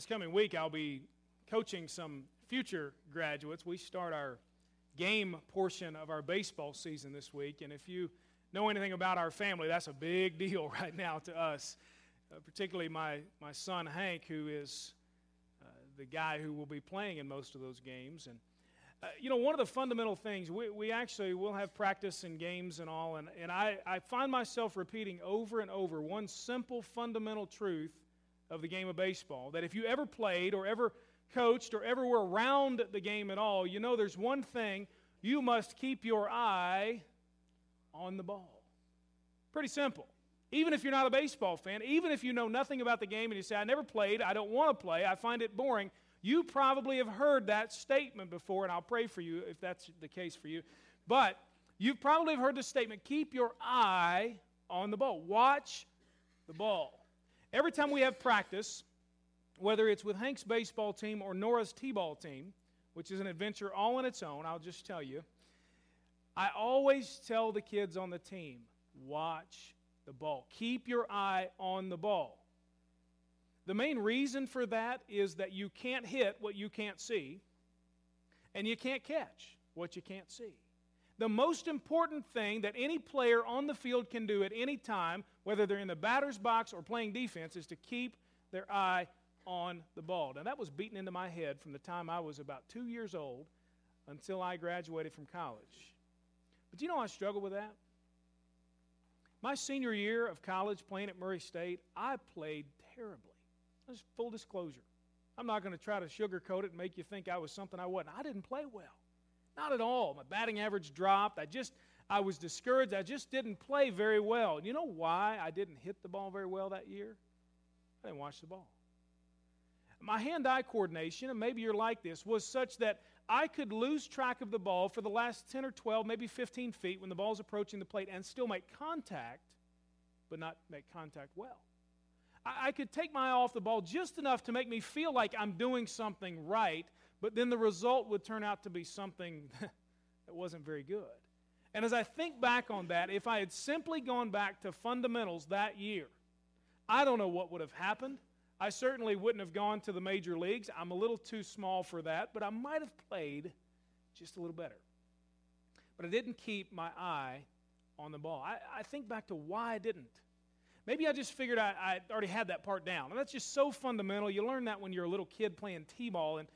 this coming week, I'll be coaching some future graduates. We start our game portion of our baseball season this week, and if you know anything about our family, that's a big deal right now to us, uh, particularly my, my son Hank, who is uh, the guy who will be playing in most of those games. And, uh, you know, one of the fundamental things, we, we actually will have practice and games and all, and, and I, I find myself repeating over and over one simple fundamental truth of the game of baseball that if you ever played or ever coached or ever were around the game at all, you know there's one thing you must keep your eye on the ball. Pretty simple. Even if you're not a baseball fan, even if you know nothing about the game and you say, I never played, I don't want to play, I find it boring, you probably have heard that statement before, and I'll pray for you if that's the case for you. But you've probably heard the statement keep your eye on the ball, watch the ball. Every time we have practice, whether it's with Hank's baseball team or Nora's T ball team, which is an adventure all on its own, I'll just tell you, I always tell the kids on the team watch the ball. Keep your eye on the ball. The main reason for that is that you can't hit what you can't see, and you can't catch what you can't see. The most important thing that any player on the field can do at any time, whether they're in the batter's box or playing defense, is to keep their eye on the ball. Now, that was beaten into my head from the time I was about two years old until I graduated from college. But you know, I struggled with that. My senior year of college playing at Murray State, I played terribly. Just full disclosure. I'm not going to try to sugarcoat it and make you think I was something I wasn't. I didn't play well. Not at all. My batting average dropped. I just I was discouraged. I just didn't play very well. And you know why I didn't hit the ball very well that year? I didn't watch the ball. My hand eye coordination, and maybe you're like this, was such that I could lose track of the ball for the last 10 or 12, maybe 15 feet when the ball's approaching the plate and still make contact, but not make contact well. I, I could take my eye off the ball just enough to make me feel like I'm doing something right, but then the result would turn out to be something that wasn't very good. And as I think back on that, if I had simply gone back to fundamentals that year, I don't know what would have happened. I certainly wouldn't have gone to the major leagues. I'm a little too small for that, but I might have played just a little better. But I didn't keep my eye on the ball. I, I think back to why I didn't. Maybe I just figured I, I already had that part down. And that's just so fundamental. You learn that when you're a little kid playing T ball. And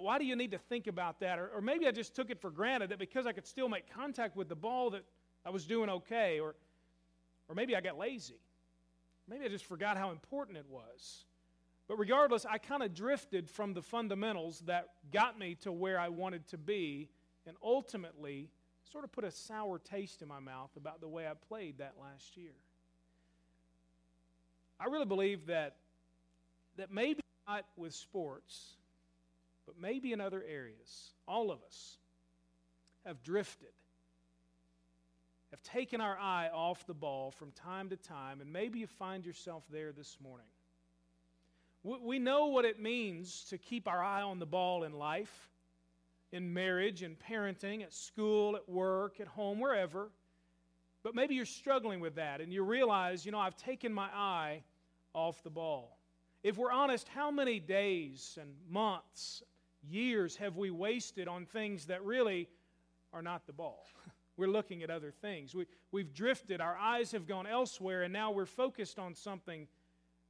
why do you need to think about that? Or, or maybe I just took it for granted that because I could still make contact with the ball that I was doing okay. Or, or maybe I got lazy. Maybe I just forgot how important it was. But regardless, I kind of drifted from the fundamentals that got me to where I wanted to be and ultimately sort of put a sour taste in my mouth about the way I played that last year. I really believe that, that maybe not with sports, but maybe in other areas, all of us have drifted, have taken our eye off the ball from time to time, and maybe you find yourself there this morning. We know what it means to keep our eye on the ball in life, in marriage, in parenting, at school, at work, at home, wherever. But maybe you're struggling with that and you realize, you know, I've taken my eye off the ball. If we're honest, how many days and months, years have we wasted on things that really are not the ball? We're looking at other things. We, we've drifted, our eyes have gone elsewhere, and now we're focused on something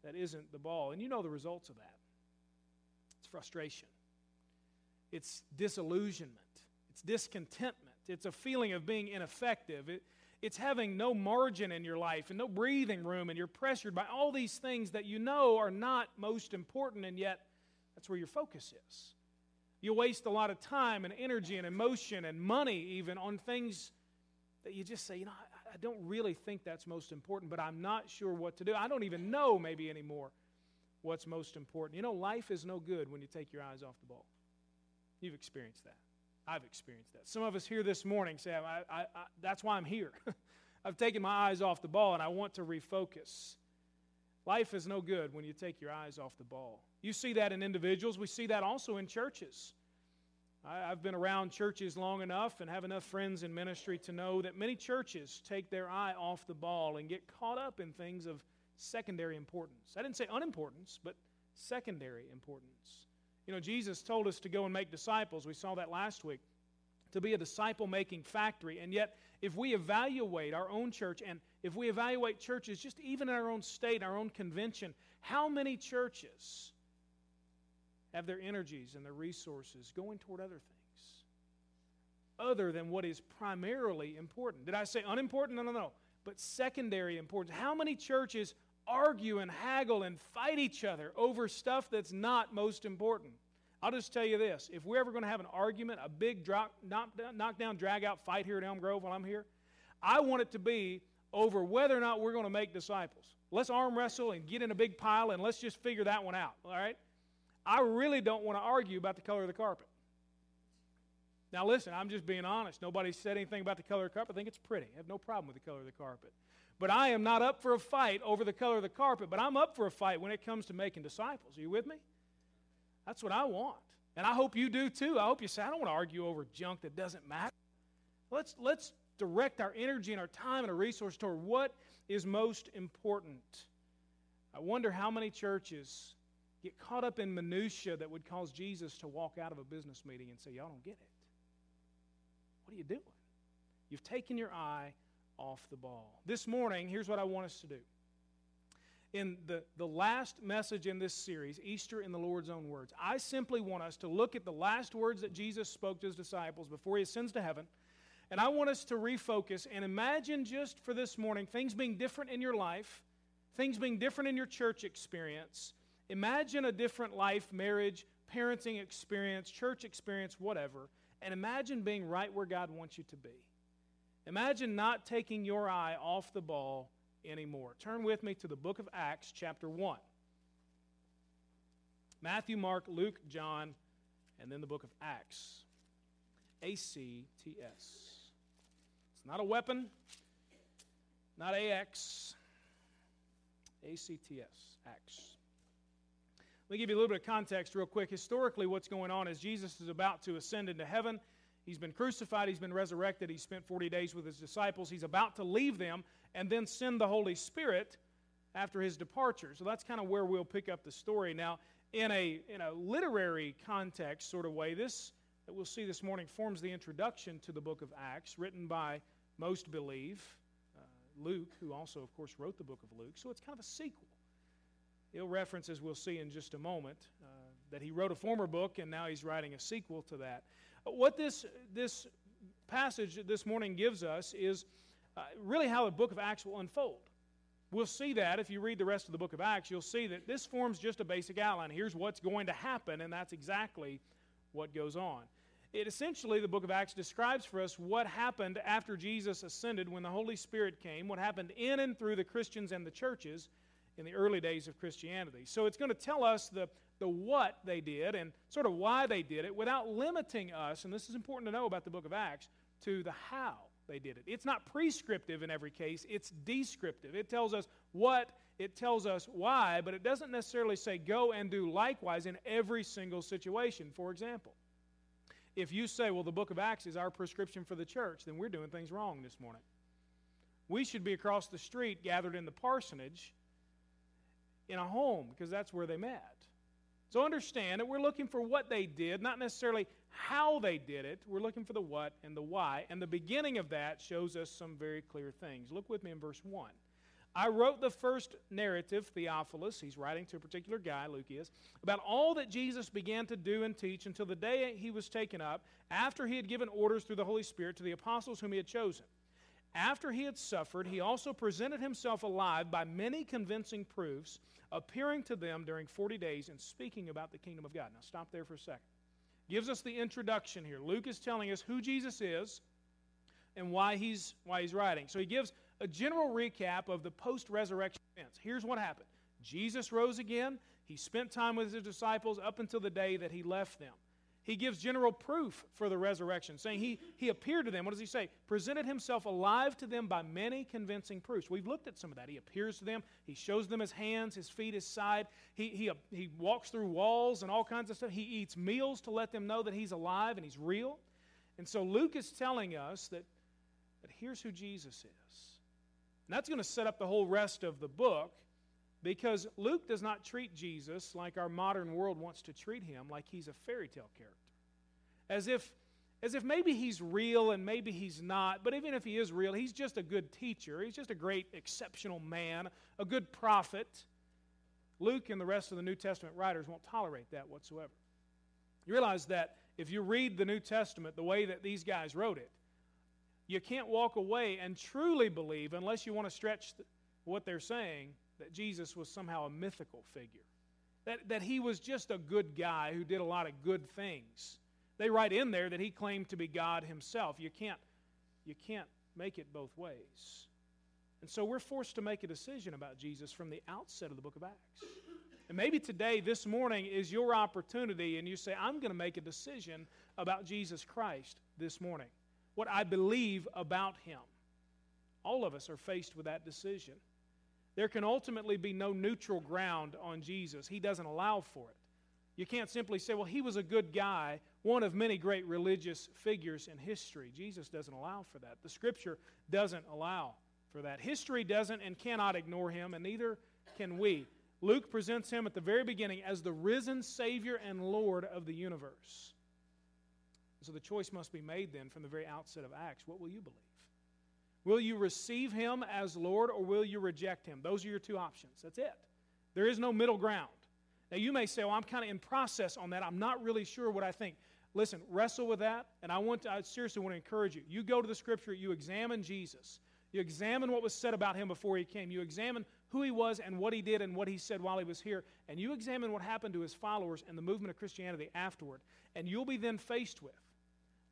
that isn't the ball. And you know the results of that it's frustration, it's disillusionment, it's discontentment, it's a feeling of being ineffective. It, it's having no margin in your life and no breathing room, and you're pressured by all these things that you know are not most important, and yet that's where your focus is. You waste a lot of time and energy and emotion and money even on things that you just say, you know, I don't really think that's most important, but I'm not sure what to do. I don't even know maybe anymore what's most important. You know, life is no good when you take your eyes off the ball. You've experienced that. I've experienced that. Some of us here this morning say, I, I, I, that's why I'm here. I've taken my eyes off the ball and I want to refocus. Life is no good when you take your eyes off the ball. You see that in individuals, we see that also in churches. I've been around churches long enough and have enough friends in ministry to know that many churches take their eye off the ball and get caught up in things of secondary importance. I didn't say unimportance, but secondary importance. You know, Jesus told us to go and make disciples. We saw that last week. To be a disciple making factory. And yet, if we evaluate our own church and if we evaluate churches just even in our own state, our own convention, how many churches have their energies and their resources going toward other things other than what is primarily important? Did I say unimportant? No, no, no. But secondary importance. How many churches argue and haggle and fight each other over stuff that's not most important? I'll just tell you this if we're ever going to have an argument, a big drop, knock, knockdown, drag out fight here at Elm Grove while I'm here, I want it to be over whether or not we're going to make disciples. Let's arm wrestle and get in a big pile and let's just figure that one out, all right? I really don't want to argue about the color of the carpet. Now, listen, I'm just being honest. Nobody said anything about the color of the carpet. I think it's pretty. I have no problem with the color of the carpet. But I am not up for a fight over the color of the carpet, but I'm up for a fight when it comes to making disciples. Are you with me? That's what I want. And I hope you do too. I hope you say, I don't want to argue over junk that doesn't matter. Let's, let's direct our energy and our time and our resources toward what is most important. I wonder how many churches get caught up in minutia that would cause Jesus to walk out of a business meeting and say, Y'all don't get it. What are you doing? You've taken your eye off the ball. This morning, here's what I want us to do. In the, the last message in this series, Easter in the Lord's own words, I simply want us to look at the last words that Jesus spoke to his disciples before he ascends to heaven. And I want us to refocus and imagine just for this morning things being different in your life, things being different in your church experience. Imagine a different life, marriage, parenting experience, church experience, whatever and imagine being right where God wants you to be. Imagine not taking your eye off the ball anymore. Turn with me to the book of Acts, chapter 1. Matthew, Mark, Luke, John, and then the book of Acts. A C T S. It's not a weapon, not AX. A C T S. Acts. Let me give you a little bit of context real quick. Historically, what's going on is Jesus is about to ascend into heaven. He's been crucified, he's been resurrected, he spent 40 days with his disciples. He's about to leave them and then send the Holy Spirit after his departure. So that's kind of where we'll pick up the story. Now, in a, in a literary context sort of way, this that we'll see this morning forms the introduction to the book of Acts, written by most believe uh, Luke, who also, of course, wrote the book of Luke. So it's kind of a sequel. He'll reference, as we'll see in just a moment, uh, that he wrote a former book and now he's writing a sequel to that. What this, this passage this morning gives us is uh, really how the book of Acts will unfold. We'll see that if you read the rest of the book of Acts, you'll see that this forms just a basic outline. Here's what's going to happen, and that's exactly what goes on. It essentially, the book of Acts describes for us what happened after Jesus ascended when the Holy Spirit came, what happened in and through the Christians and the churches, in the early days of Christianity. So it's going to tell us the, the what they did and sort of why they did it without limiting us, and this is important to know about the book of Acts, to the how they did it. It's not prescriptive in every case, it's descriptive. It tells us what, it tells us why, but it doesn't necessarily say go and do likewise in every single situation. For example, if you say, well, the book of Acts is our prescription for the church, then we're doing things wrong this morning. We should be across the street gathered in the parsonage in a home because that's where they met. So understand that we're looking for what they did, not necessarily how they did it. We're looking for the what and the why. And the beginning of that shows us some very clear things. Look with me in verse 1. I wrote the first narrative, Theophilus, he's writing to a particular guy, Luke is, about all that Jesus began to do and teach until the day he was taken up, after he had given orders through the Holy Spirit to the apostles whom he had chosen. After he had suffered, he also presented himself alive by many convincing proofs, appearing to them during 40 days and speaking about the kingdom of God. Now, stop there for a second. Gives us the introduction here. Luke is telling us who Jesus is and why he's, why he's writing. So he gives a general recap of the post resurrection events. Here's what happened Jesus rose again. He spent time with his disciples up until the day that he left them. He gives general proof for the resurrection, saying he, he appeared to them. What does he say? Presented himself alive to them by many convincing proofs. We've looked at some of that. He appears to them, he shows them his hands, his feet, his side. He, he, he walks through walls and all kinds of stuff. He eats meals to let them know that he's alive and he's real. And so Luke is telling us that, that here's who Jesus is. And that's going to set up the whole rest of the book. Because Luke does not treat Jesus like our modern world wants to treat him, like he's a fairy tale character. As if, as if maybe he's real and maybe he's not, but even if he is real, he's just a good teacher. He's just a great, exceptional man, a good prophet. Luke and the rest of the New Testament writers won't tolerate that whatsoever. You realize that if you read the New Testament the way that these guys wrote it, you can't walk away and truly believe, unless you want to stretch what they're saying, that Jesus was somehow a mythical figure. That, that he was just a good guy who did a lot of good things. They write in there that he claimed to be God himself. You can't, you can't make it both ways. And so we're forced to make a decision about Jesus from the outset of the book of Acts. And maybe today, this morning, is your opportunity, and you say, I'm going to make a decision about Jesus Christ this morning. What I believe about him. All of us are faced with that decision. There can ultimately be no neutral ground on Jesus. He doesn't allow for it. You can't simply say, well, he was a good guy, one of many great religious figures in history. Jesus doesn't allow for that. The Scripture doesn't allow for that. History doesn't and cannot ignore him, and neither can we. Luke presents him at the very beginning as the risen Savior and Lord of the universe. So the choice must be made then from the very outset of Acts. What will you believe? Will you receive him as Lord or will you reject him? Those are your two options. That's it. There is no middle ground. Now, you may say, well, I'm kind of in process on that. I'm not really sure what I think. Listen, wrestle with that, and I want to, I seriously want to encourage you. You go to the scripture, you examine Jesus. You examine what was said about him before he came. You examine who he was and what he did and what he said while he was here. And you examine what happened to his followers and the movement of Christianity afterward. And you'll be then faced with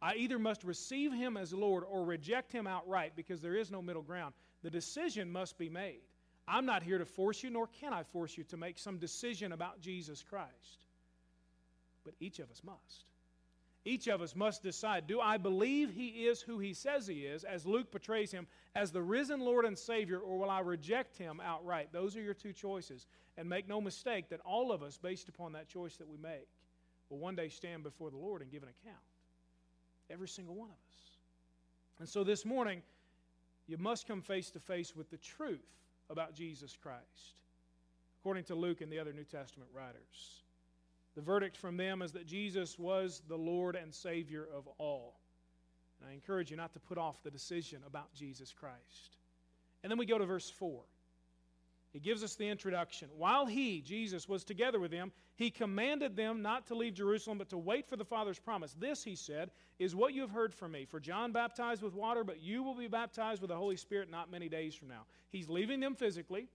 I either must receive him as Lord or reject him outright because there is no middle ground. The decision must be made. I'm not here to force you, nor can I force you to make some decision about Jesus Christ. But each of us must. Each of us must decide do I believe he is who he says he is, as Luke portrays him as the risen Lord and Savior, or will I reject him outright? Those are your two choices. And make no mistake that all of us, based upon that choice that we make, will one day stand before the Lord and give an account. Every single one of us. And so this morning, you must come face to face with the truth about Jesus Christ, according to Luke and the other New Testament writers. The verdict from them is that Jesus was the Lord and Savior of all. And I encourage you not to put off the decision about Jesus Christ. And then we go to verse 4. He gives us the introduction. While he, Jesus, was together with them, he commanded them not to leave Jerusalem, but to wait for the Father's promise. This, he said, is what you have heard from me. For John baptized with water, but you will be baptized with the Holy Spirit not many days from now. He's leaving them physically,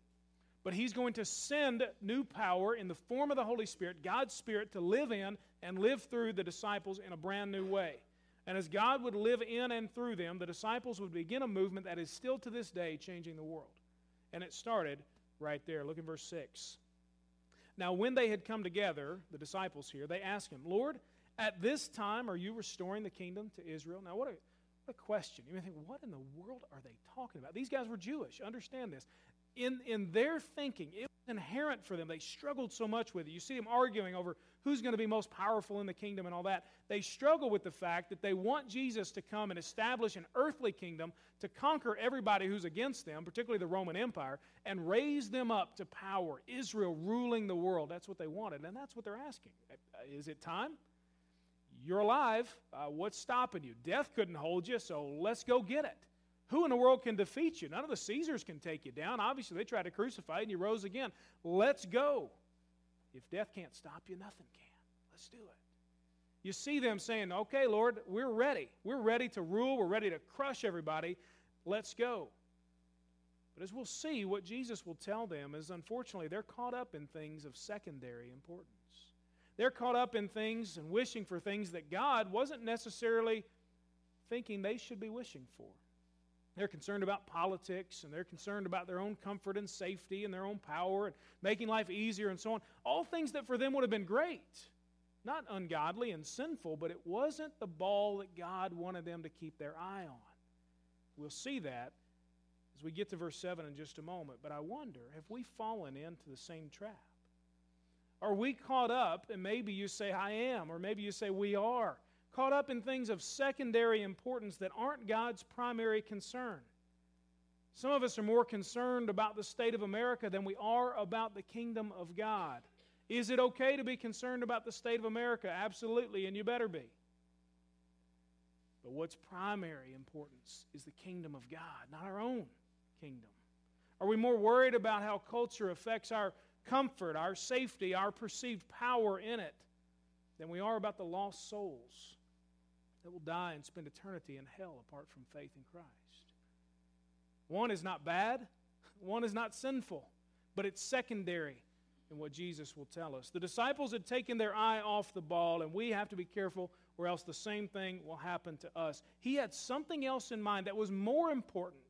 but he's going to send new power in the form of the Holy Spirit, God's Spirit, to live in and live through the disciples in a brand new way. And as God would live in and through them, the disciples would begin a movement that is still to this day changing the world. And it started right there. Look in verse 6. Now, when they had come together, the disciples here, they asked him, Lord, at this time are you restoring the kingdom to Israel? Now, what a, what a question. You may think, what in the world are they talking about? These guys were Jewish. Understand this. In, in their thinking, it was inherent for them. They struggled so much with it. You see them arguing over who's going to be most powerful in the kingdom and all that. They struggle with the fact that they want Jesus to come and establish an earthly kingdom to conquer everybody who's against them, particularly the Roman Empire, and raise them up to power. Israel ruling the world. That's what they wanted, and that's what they're asking. Is it time? You're alive. Uh, what's stopping you? Death couldn't hold you, so let's go get it. Who in the world can defeat you? None of the Caesars can take you down. Obviously, they tried to crucify you and you rose again. Let's go. If death can't stop you, nothing can. Let's do it. You see them saying, Okay, Lord, we're ready. We're ready to rule. We're ready to crush everybody. Let's go. But as we'll see, what Jesus will tell them is unfortunately they're caught up in things of secondary importance. They're caught up in things and wishing for things that God wasn't necessarily thinking they should be wishing for. They're concerned about politics and they're concerned about their own comfort and safety and their own power and making life easier and so on. All things that for them would have been great. Not ungodly and sinful, but it wasn't the ball that God wanted them to keep their eye on. We'll see that as we get to verse 7 in just a moment. But I wonder have we fallen into the same trap? Are we caught up, and maybe you say, I am, or maybe you say, we are caught up in things of secondary importance that aren't God's primary concern. Some of us are more concerned about the state of America than we are about the kingdom of God. Is it okay to be concerned about the state of America? Absolutely, and you better be. But what's primary importance is the kingdom of God, not our own kingdom. Are we more worried about how culture affects our comfort, our safety, our perceived power in it than we are about the lost souls that will die and spend eternity in hell apart from faith in Christ? One is not bad, one is not sinful, but it's secondary in what Jesus will tell us. The disciples had taken their eye off the ball, and we have to be careful, or else the same thing will happen to us. He had something else in mind that was more important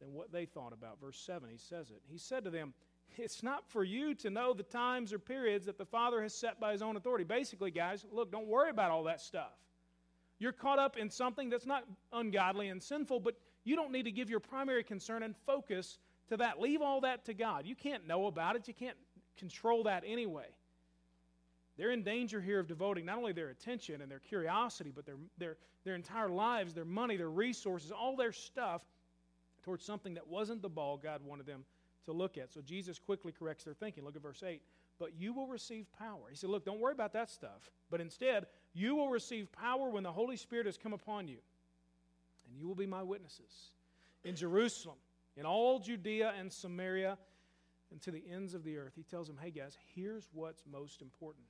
than what they thought about. Verse 7, he says it. He said to them, It's not for you to know the times or periods that the Father has set by his own authority. Basically, guys, look, don't worry about all that stuff. You're caught up in something that's not ungodly and sinful, but you don't need to give your primary concern and focus to that. Leave all that to God. You can't know about it, you can't control that anyway. They're in danger here of devoting not only their attention and their curiosity, but their, their, their entire lives, their money, their resources, all their stuff towards something that wasn't the ball God wanted them to look at. So Jesus quickly corrects their thinking. Look at verse 8. But you will receive power. He said, Look, don't worry about that stuff. But instead, you will receive power when the Holy Spirit has come upon you. And you will be my witnesses in Jerusalem in all Judea and Samaria and to the ends of the earth. He tells them, hey guys, here's what's most important.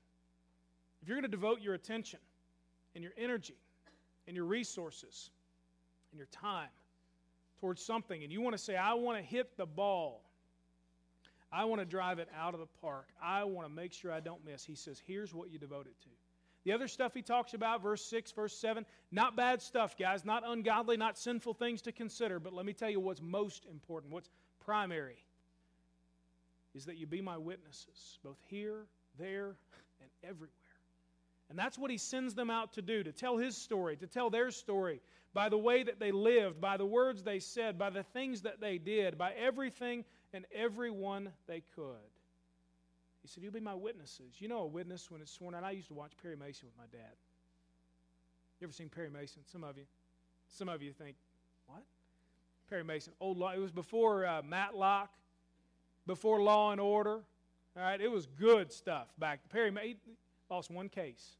If you're going to devote your attention and your energy and your resources and your time towards something, and you want to say, I want to hit the ball, I want to drive it out of the park, I want to make sure I don't miss, he says, here's what you devote it to. The other stuff he talks about, verse 6, verse 7, not bad stuff, guys, not ungodly, not sinful things to consider, but let me tell you what's most important, what's primary, is that you be my witnesses, both here, there, and everywhere. And that's what he sends them out to do, to tell his story, to tell their story by the way that they lived, by the words they said, by the things that they did, by everything and everyone they could. He said, You'll be my witnesses. You know a witness when it's sworn out. I used to watch Perry Mason with my dad. You ever seen Perry Mason? Some of you. Some of you think, What? Perry Mason, old law. It was before uh, Matlock, before Law and Order. All right, it was good stuff back. Perry he lost one case.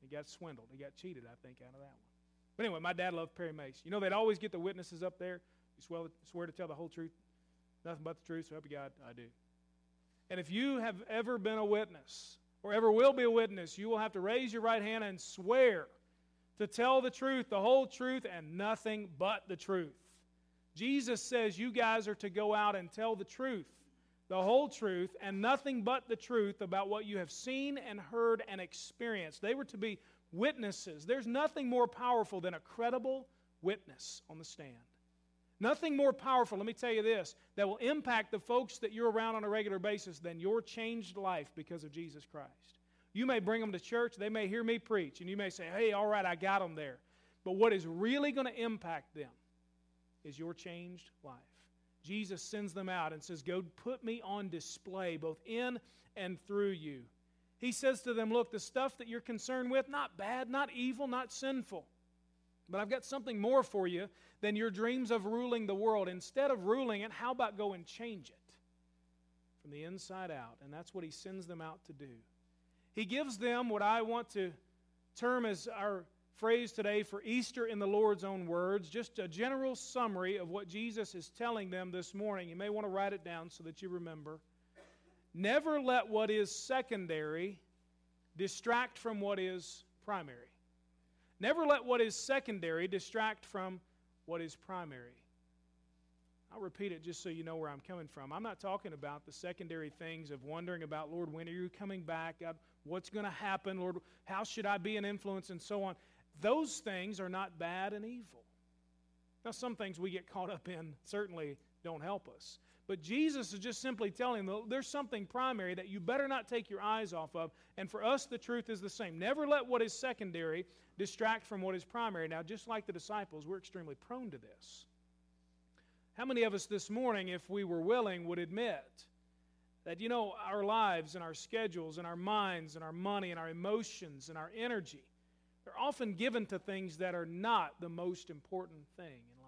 He got swindled. He got cheated, I think, out of that one. But anyway, my dad loved Perry Mason. You know, they'd always get the witnesses up there. You swear, swear to tell the whole truth, nothing but the truth. So help you God, I do. And if you have ever been a witness or ever will be a witness, you will have to raise your right hand and swear to tell the truth, the whole truth, and nothing but the truth. Jesus says you guys are to go out and tell the truth, the whole truth, and nothing but the truth about what you have seen and heard and experienced. They were to be witnesses. There's nothing more powerful than a credible witness on the stand. Nothing more powerful, let me tell you this, that will impact the folks that you're around on a regular basis than your changed life because of Jesus Christ. You may bring them to church, they may hear me preach, and you may say, hey, all right, I got them there. But what is really going to impact them is your changed life. Jesus sends them out and says, Go put me on display, both in and through you. He says to them, Look, the stuff that you're concerned with, not bad, not evil, not sinful. But I've got something more for you than your dreams of ruling the world. Instead of ruling it, how about go and change it from the inside out? And that's what he sends them out to do. He gives them what I want to term as our phrase today for Easter in the Lord's own words, just a general summary of what Jesus is telling them this morning. You may want to write it down so that you remember. Never let what is secondary distract from what is primary. Never let what is secondary distract from what is primary. I'll repeat it just so you know where I'm coming from. I'm not talking about the secondary things of wondering about, Lord, when are you coming back? God, what's going to happen? Lord, how should I be an influence? And so on. Those things are not bad and evil. Now, some things we get caught up in certainly don't help us. But Jesus is just simply telling them there's something primary that you better not take your eyes off of. And for us, the truth is the same. Never let what is secondary distract from what is primary. Now, just like the disciples, we're extremely prone to this. How many of us this morning, if we were willing, would admit that, you know, our lives and our schedules and our minds and our money and our emotions and our energy, they're often given to things that are not the most important thing in?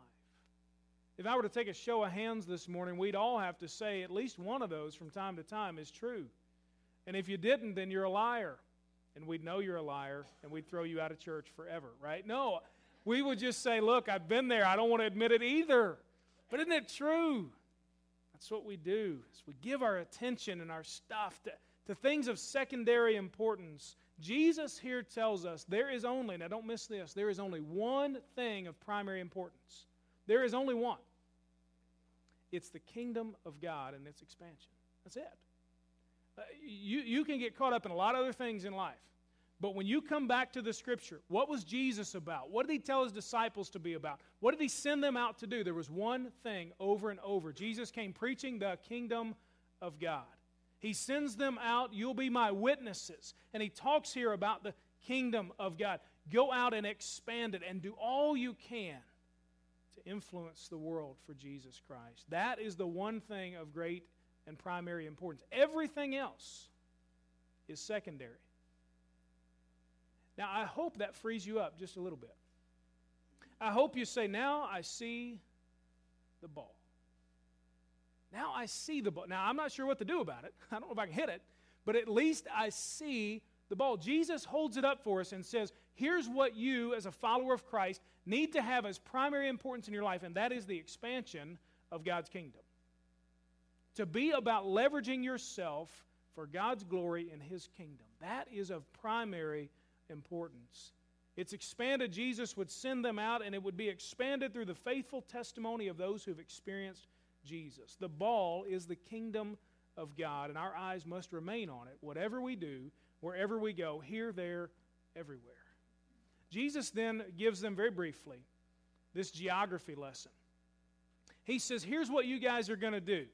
If I were to take a show of hands this morning, we'd all have to say at least one of those from time to time is true. And if you didn't, then you're a liar. And we'd know you're a liar and we'd throw you out of church forever, right? No, we would just say, Look, I've been there. I don't want to admit it either. But isn't it true? That's what we do. Is we give our attention and our stuff to, to things of secondary importance. Jesus here tells us there is only, now don't miss this, there is only one thing of primary importance. There is only one. It's the kingdom of God and its expansion. That's it. Uh, you, you can get caught up in a lot of other things in life. But when you come back to the scripture, what was Jesus about? What did he tell his disciples to be about? What did he send them out to do? There was one thing over and over. Jesus came preaching the kingdom of God. He sends them out, you'll be my witnesses. And he talks here about the kingdom of God. Go out and expand it and do all you can influence the world for Jesus Christ. That is the one thing of great and primary importance. Everything else is secondary. Now, I hope that frees you up just a little bit. I hope you say, Now I see the ball. Now I see the ball. Now, I'm not sure what to do about it. I don't know if I can hit it, but at least I see the ball. Jesus holds it up for us and says, Here's what you, as a follower of Christ, need to have as primary importance in your life, and that is the expansion of God's kingdom. To be about leveraging yourself for God's glory in His kingdom. That is of primary importance. It's expanded. Jesus would send them out, and it would be expanded through the faithful testimony of those who've experienced Jesus. The ball is the kingdom of God, and our eyes must remain on it, whatever we do, wherever we go, here, there, everywhere. Jesus then gives them very briefly this geography lesson. He says, Here's what you guys are going to do.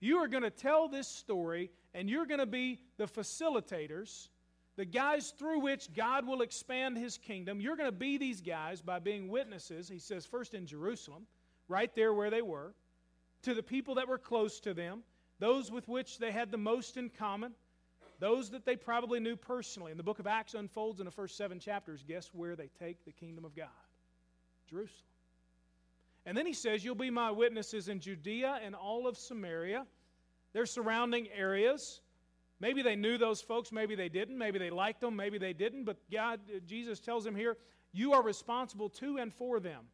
You are going to tell this story, and you're going to be the facilitators the guys through which God will expand his kingdom. You're going to be these guys by being witnesses, he says, first in Jerusalem, right there where they were, to the people that were close to them, those with which they had the most in common, those that they probably knew personally. And the book of Acts unfolds in the first seven chapters. Guess where they take the kingdom of God? Jerusalem. And then he says, You'll be my witnesses in Judea and all of Samaria, their surrounding areas Maybe they knew those folks, maybe they didn't, maybe they liked them, maybe they didn't, but God, uh, Jesus tells them here, you are responsible to and for them.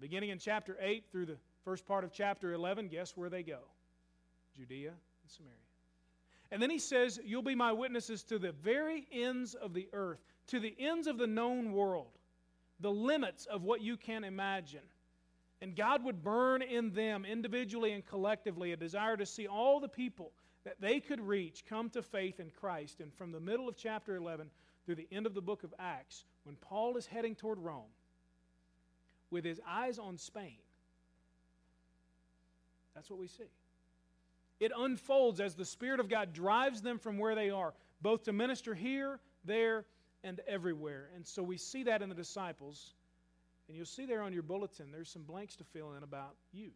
Beginning in chapter 8 through the first part of chapter 11, guess where they go? Judea and Samaria. And then he says, You'll be my witnesses to the very ends of the earth, to the ends of the known world, the limits of what you can imagine. And God would burn in them, individually and collectively, a desire to see all the people that they could reach come to faith in Christ. And from the middle of chapter 11 through the end of the book of Acts, when Paul is heading toward Rome with his eyes on Spain, that's what we see. It unfolds as the Spirit of God drives them from where they are, both to minister here, there, and everywhere. And so we see that in the disciples. And you'll see there on your bulletin, there's some blanks to fill in about you.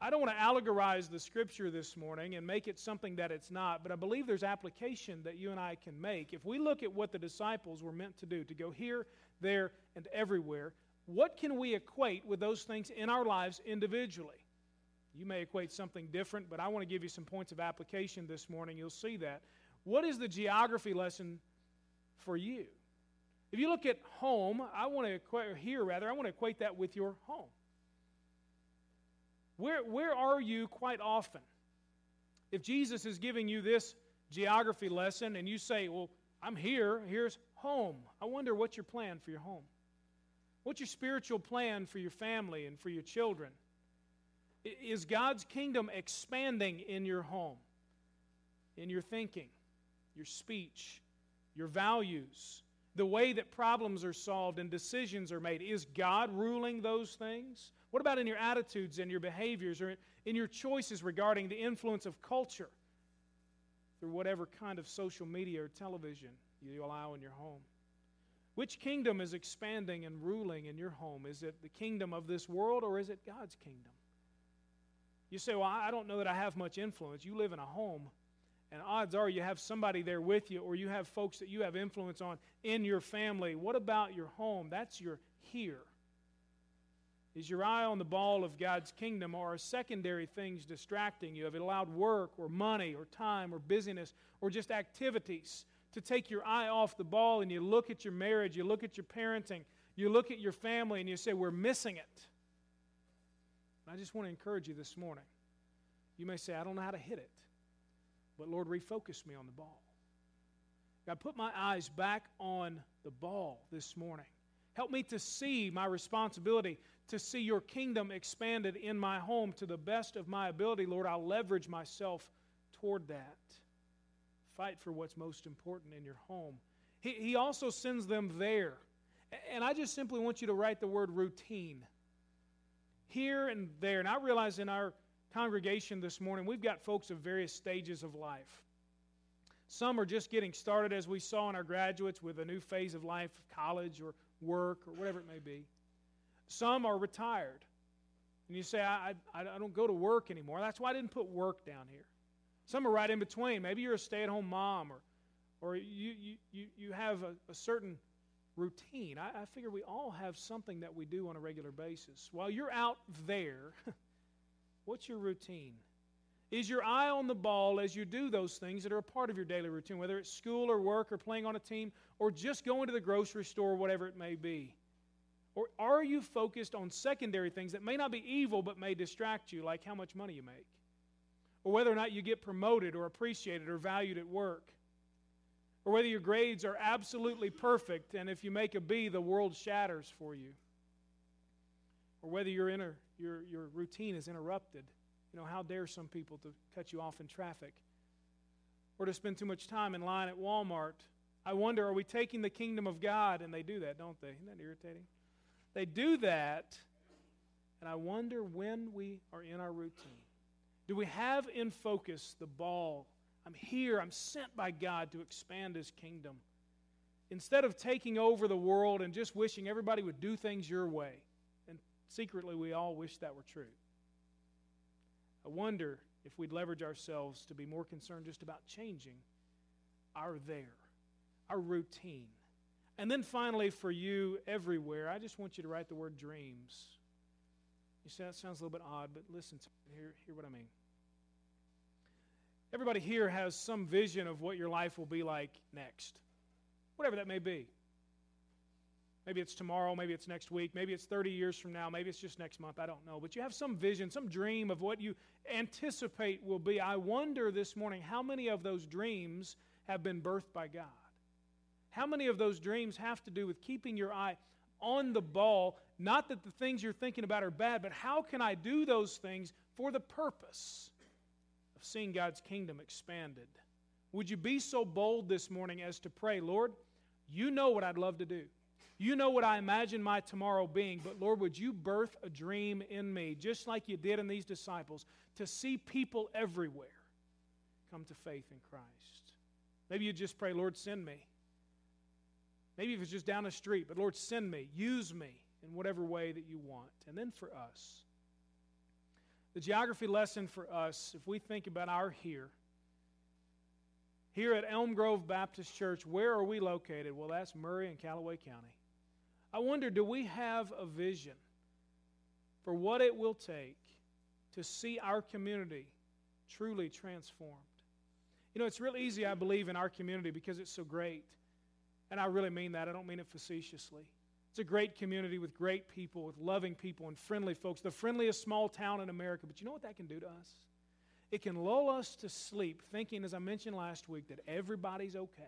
I don't want to allegorize the scripture this morning and make it something that it's not, but I believe there's application that you and I can make. If we look at what the disciples were meant to do, to go here, there, and everywhere, what can we equate with those things in our lives individually? You may equate something different, but I want to give you some points of application this morning. You'll see that. What is the geography lesson for you? If you look at home, I want to equate, here rather, I want to equate that with your home. Where, where are you quite often? If Jesus is giving you this geography lesson and you say, Well, I'm here, here's home, I wonder what's your plan for your home? What's your spiritual plan for your family and for your children? Is God's kingdom expanding in your home, in your thinking, your speech, your values, the way that problems are solved and decisions are made? Is God ruling those things? What about in your attitudes and your behaviors or in your choices regarding the influence of culture through whatever kind of social media or television you allow in your home? Which kingdom is expanding and ruling in your home? Is it the kingdom of this world or is it God's kingdom? You say, Well, I don't know that I have much influence. You live in a home, and odds are you have somebody there with you, or you have folks that you have influence on in your family. What about your home? That's your here. Is your eye on the ball of God's kingdom, or are secondary things distracting you? Have it allowed work, or money, or time, or busyness, or just activities to take your eye off the ball and you look at your marriage, you look at your parenting, you look at your family, and you say, We're missing it? And I just want to encourage you this morning. You may say, I don't know how to hit it, but Lord, refocus me on the ball. God, put my eyes back on the ball this morning. Help me to see my responsibility to see your kingdom expanded in my home to the best of my ability. Lord, I'll leverage myself toward that. Fight for what's most important in your home. He, he also sends them there. And I just simply want you to write the word routine here and there. And I realize in our congregation this morning, we've got folks of various stages of life. Some are just getting started, as we saw in our graduates, with a new phase of life, college or work or whatever it may be. Some are retired. And you say, I, I, I don't go to work anymore. That's why I didn't put work down here. Some are right in between. Maybe you're a stay at home mom or, or you, you, you have a, a certain routine. I, I figure we all have something that we do on a regular basis. While you're out there, what's your routine? Is your eye on the ball as you do those things that are a part of your daily routine, whether it's school or work or playing on a team or just going to the grocery store, whatever it may be? Or are you focused on secondary things that may not be evil but may distract you, like how much money you make? Or whether or not you get promoted or appreciated or valued at work? Or whether your grades are absolutely perfect and if you make a B, the world shatters for you? Or whether your, inner, your, your routine is interrupted. You know, how dare some people to cut you off in traffic? Or to spend too much time in line at Walmart? I wonder, are we taking the kingdom of God? And they do that, don't they? Isn't that irritating? They do that, and I wonder when we are in our routine. Do we have in focus the ball? I'm here, I'm sent by God to expand His kingdom. Instead of taking over the world and just wishing everybody would do things your way, and secretly we all wish that were true. I wonder if we'd leverage ourselves to be more concerned just about changing our there, our routine. And then finally, for you everywhere, I just want you to write the word dreams. You say that sounds a little bit odd, but listen to hear, hear what I mean. Everybody here has some vision of what your life will be like next, whatever that may be. Maybe it's tomorrow, maybe it's next week, maybe it's 30 years from now, maybe it's just next month, I don't know. But you have some vision, some dream of what you anticipate will be. I wonder this morning how many of those dreams have been birthed by God? How many of those dreams have to do with keeping your eye on the ball? Not that the things you're thinking about are bad, but how can I do those things for the purpose seeing God's kingdom expanded? Would you be so bold this morning as to pray, Lord, you know what I'd love to do. You know what I imagine my tomorrow being, but Lord, would you birth a dream in me, just like you did in these disciples, to see people everywhere come to faith in Christ? Maybe you just pray, Lord, send me. Maybe if it's just down the street, but Lord, send me, use me in whatever way that you want. And then for us, the geography lesson for us, if we think about our here, here at Elm Grove Baptist Church, where are we located? Well, that's Murray and Calloway County. I wonder, do we have a vision for what it will take to see our community truly transformed? You know, it's real easy, I believe, in our community because it's so great and I really mean that. I don't mean it facetiously. It's a great community with great people, with loving people and friendly folks. The friendliest small town in America. But you know what that can do to us? It can lull us to sleep thinking, as I mentioned last week, that everybody's okay.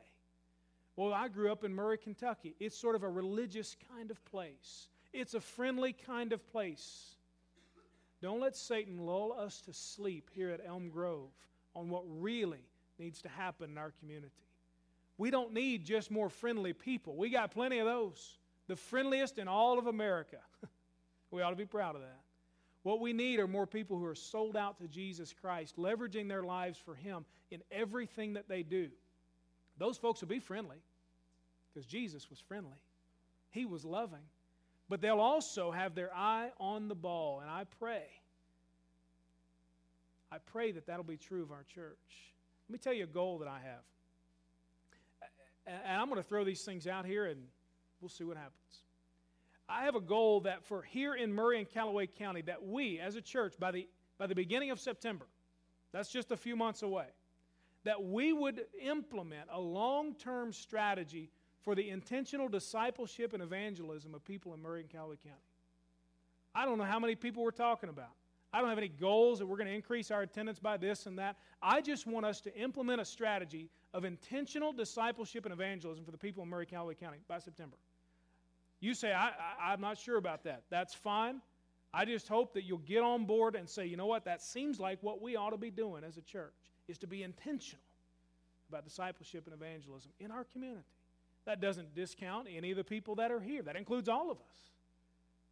Well, I grew up in Murray, Kentucky. It's sort of a religious kind of place, it's a friendly kind of place. Don't let Satan lull us to sleep here at Elm Grove on what really needs to happen in our community. We don't need just more friendly people. We got plenty of those. The friendliest in all of America. we ought to be proud of that. What we need are more people who are sold out to Jesus Christ, leveraging their lives for Him in everything that they do. Those folks will be friendly because Jesus was friendly, He was loving. But they'll also have their eye on the ball. And I pray, I pray that that'll be true of our church. Let me tell you a goal that I have. And I'm going to throw these things out here and we'll see what happens. I have a goal that for here in Murray and Calloway County, that we as a church, by the, by the beginning of September, that's just a few months away, that we would implement a long term strategy for the intentional discipleship and evangelism of people in Murray and Calloway County. I don't know how many people we're talking about. I don't have any goals that we're going to increase our attendance by this and that. I just want us to implement a strategy of intentional discipleship and evangelism for the people in Murray and Calloway County by September. You say, I, I, I'm not sure about that. That's fine. I just hope that you'll get on board and say, you know what, that seems like what we ought to be doing as a church, is to be intentional about discipleship and evangelism in our community. That doesn't discount any of the people that are here, that includes all of us.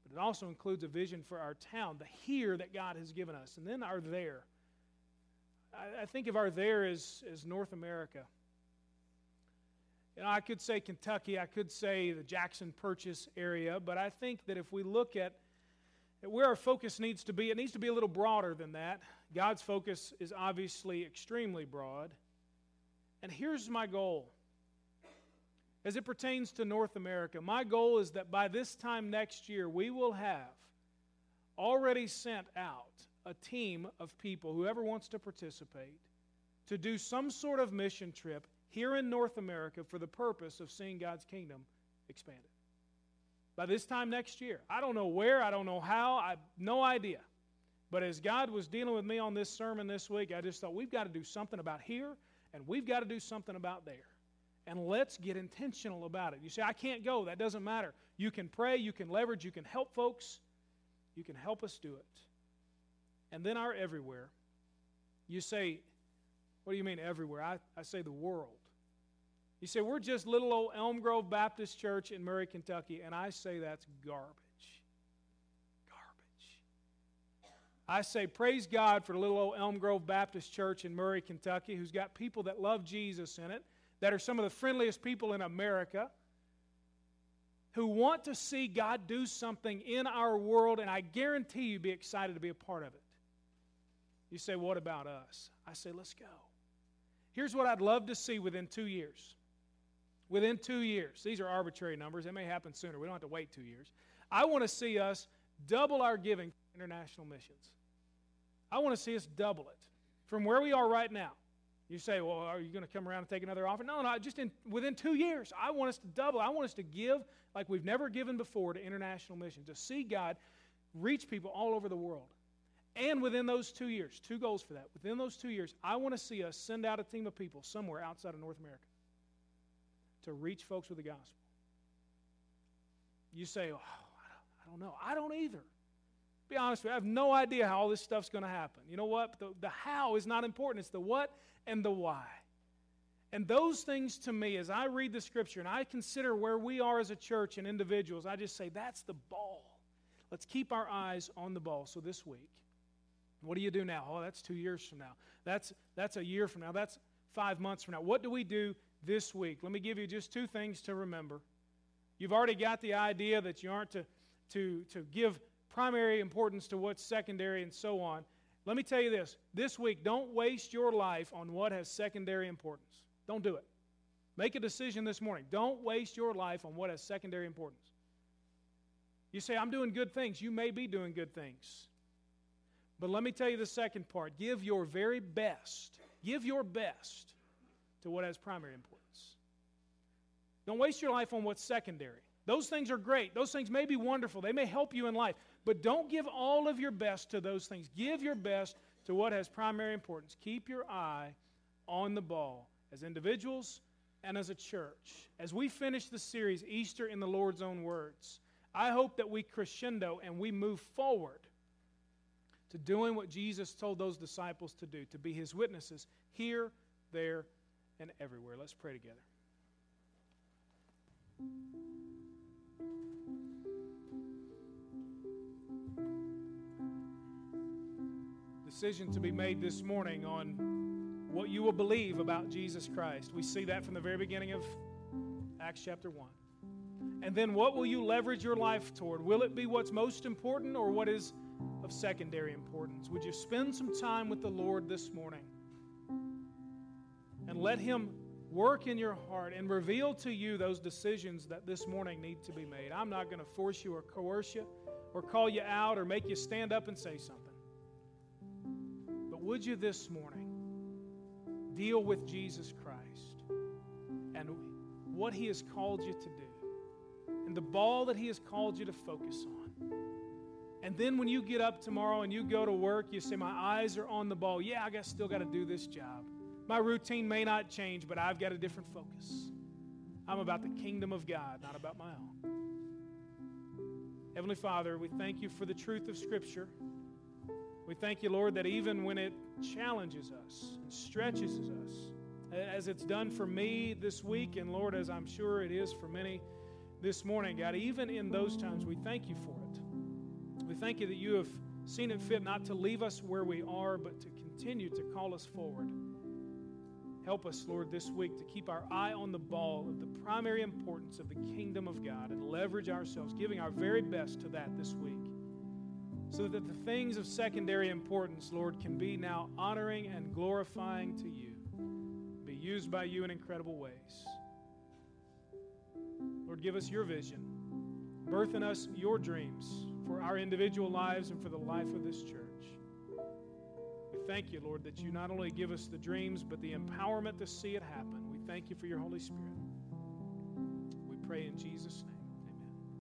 But it also includes a vision for our town, the here that God has given us, and then our there. I, I think of our there as, as North America. You know, I could say Kentucky, I could say the Jackson Purchase area, but I think that if we look at, where our focus needs to be, it needs to be a little broader than that. God's focus is obviously extremely broad. And here's my goal. As it pertains to North America, my goal is that by this time next year, we will have already sent out a team of people, whoever wants to participate, to do some sort of mission trip here in North America for the purpose of seeing God's kingdom expanded. By this time next year. I don't know where, I don't know how, I no idea. But as God was dealing with me on this sermon this week, I just thought we've got to do something about here and we've got to do something about there. And let's get intentional about it. You say, I can't go. That doesn't matter. You can pray, you can leverage, you can help folks, you can help us do it. And then our everywhere. You say, what do you mean everywhere? I, I say the world. You say, we're just little old Elm Grove Baptist Church in Murray, Kentucky, and I say that's garbage. Garbage. I say, praise God for the little old Elm Grove Baptist Church in Murray, Kentucky, who's got people that love Jesus in it, that are some of the friendliest people in America, who want to see God do something in our world, and I guarantee you be excited to be a part of it. You say, what about us? I say, let's go. Here's what I'd love to see within two years. Within two years, these are arbitrary numbers. It may happen sooner. We don't have to wait two years. I want to see us double our giving to international missions. I want to see us double it from where we are right now. You say, well, are you going to come around and take another offer? No, no, just in, within two years. I want us to double. I want us to give like we've never given before to international missions, to see God reach people all over the world. And within those two years, two goals for that. Within those two years, I want to see us send out a team of people somewhere outside of North America to reach folks with the gospel. You say, oh, I don't know. I don't either. Be honest with you, I have no idea how all this stuff's going to happen. You know what? The, the how is not important. It's the what and the why. And those things to me, as I read the scripture and I consider where we are as a church and individuals, I just say, that's the ball. Let's keep our eyes on the ball. So this week, what do you do now? Oh, that's two years from now. That's, that's a year from now. That's five months from now. What do we do this week. Let me give you just two things to remember. You've already got the idea that you aren't to, to, to give primary importance to what's secondary and so on. Let me tell you this this week, don't waste your life on what has secondary importance. Don't do it. Make a decision this morning. Don't waste your life on what has secondary importance. You say, I'm doing good things. You may be doing good things. But let me tell you the second part. Give your very best. Give your best to what has primary importance. Don't waste your life on what's secondary. Those things are great. Those things may be wonderful. They may help you in life. But don't give all of your best to those things. Give your best to what has primary importance. Keep your eye on the ball as individuals and as a church. As we finish the series, Easter in the Lord's Own Words, I hope that we crescendo and we move forward to doing what Jesus told those disciples to do, to be his witnesses here, there, and everywhere. Let's pray together. Decision to be made this morning on what you will believe about Jesus Christ. We see that from the very beginning of Acts chapter 1. And then what will you leverage your life toward? Will it be what's most important or what is of secondary importance? Would you spend some time with the Lord this morning? and let Him work in your heart and reveal to you those decisions that this morning need to be made. I'm not going to force you or coerce you or call you out or make you stand up and say something. But would you this morning deal with Jesus Christ and what He has called you to do and the ball that He has called you to focus on? And then when you get up tomorrow and you go to work, you say, My eyes are on the ball. Yeah, I got, still got to do this job. My routine may not change, but I've got a different focus. I'm about the kingdom of God, not about my own. Heavenly Father, we thank you for the truth of Scripture. We thank you, Lord, that even when it challenges us and stretches us, as it's done for me this week, and Lord, as I'm sure it is for many this morning, God, even in those times, we thank you for it. We thank you that you have seen it fit not to leave us where we are, but to continue to call us forward. Help us, Lord, this week to keep our eye on the ball of the primary importance of the kingdom of God and leverage ourselves, giving our very best to that this week. So that the things of secondary importance, Lord, can be now honoring and glorifying to you, be used by you in incredible ways. Lord, give us your vision, birth in us your dreams for our individual lives and for the life of this church. Thank you, Lord, that you not only give us the dreams, but the empowerment to see it happen. We thank you for your Holy Spirit. We pray in Jesus' name.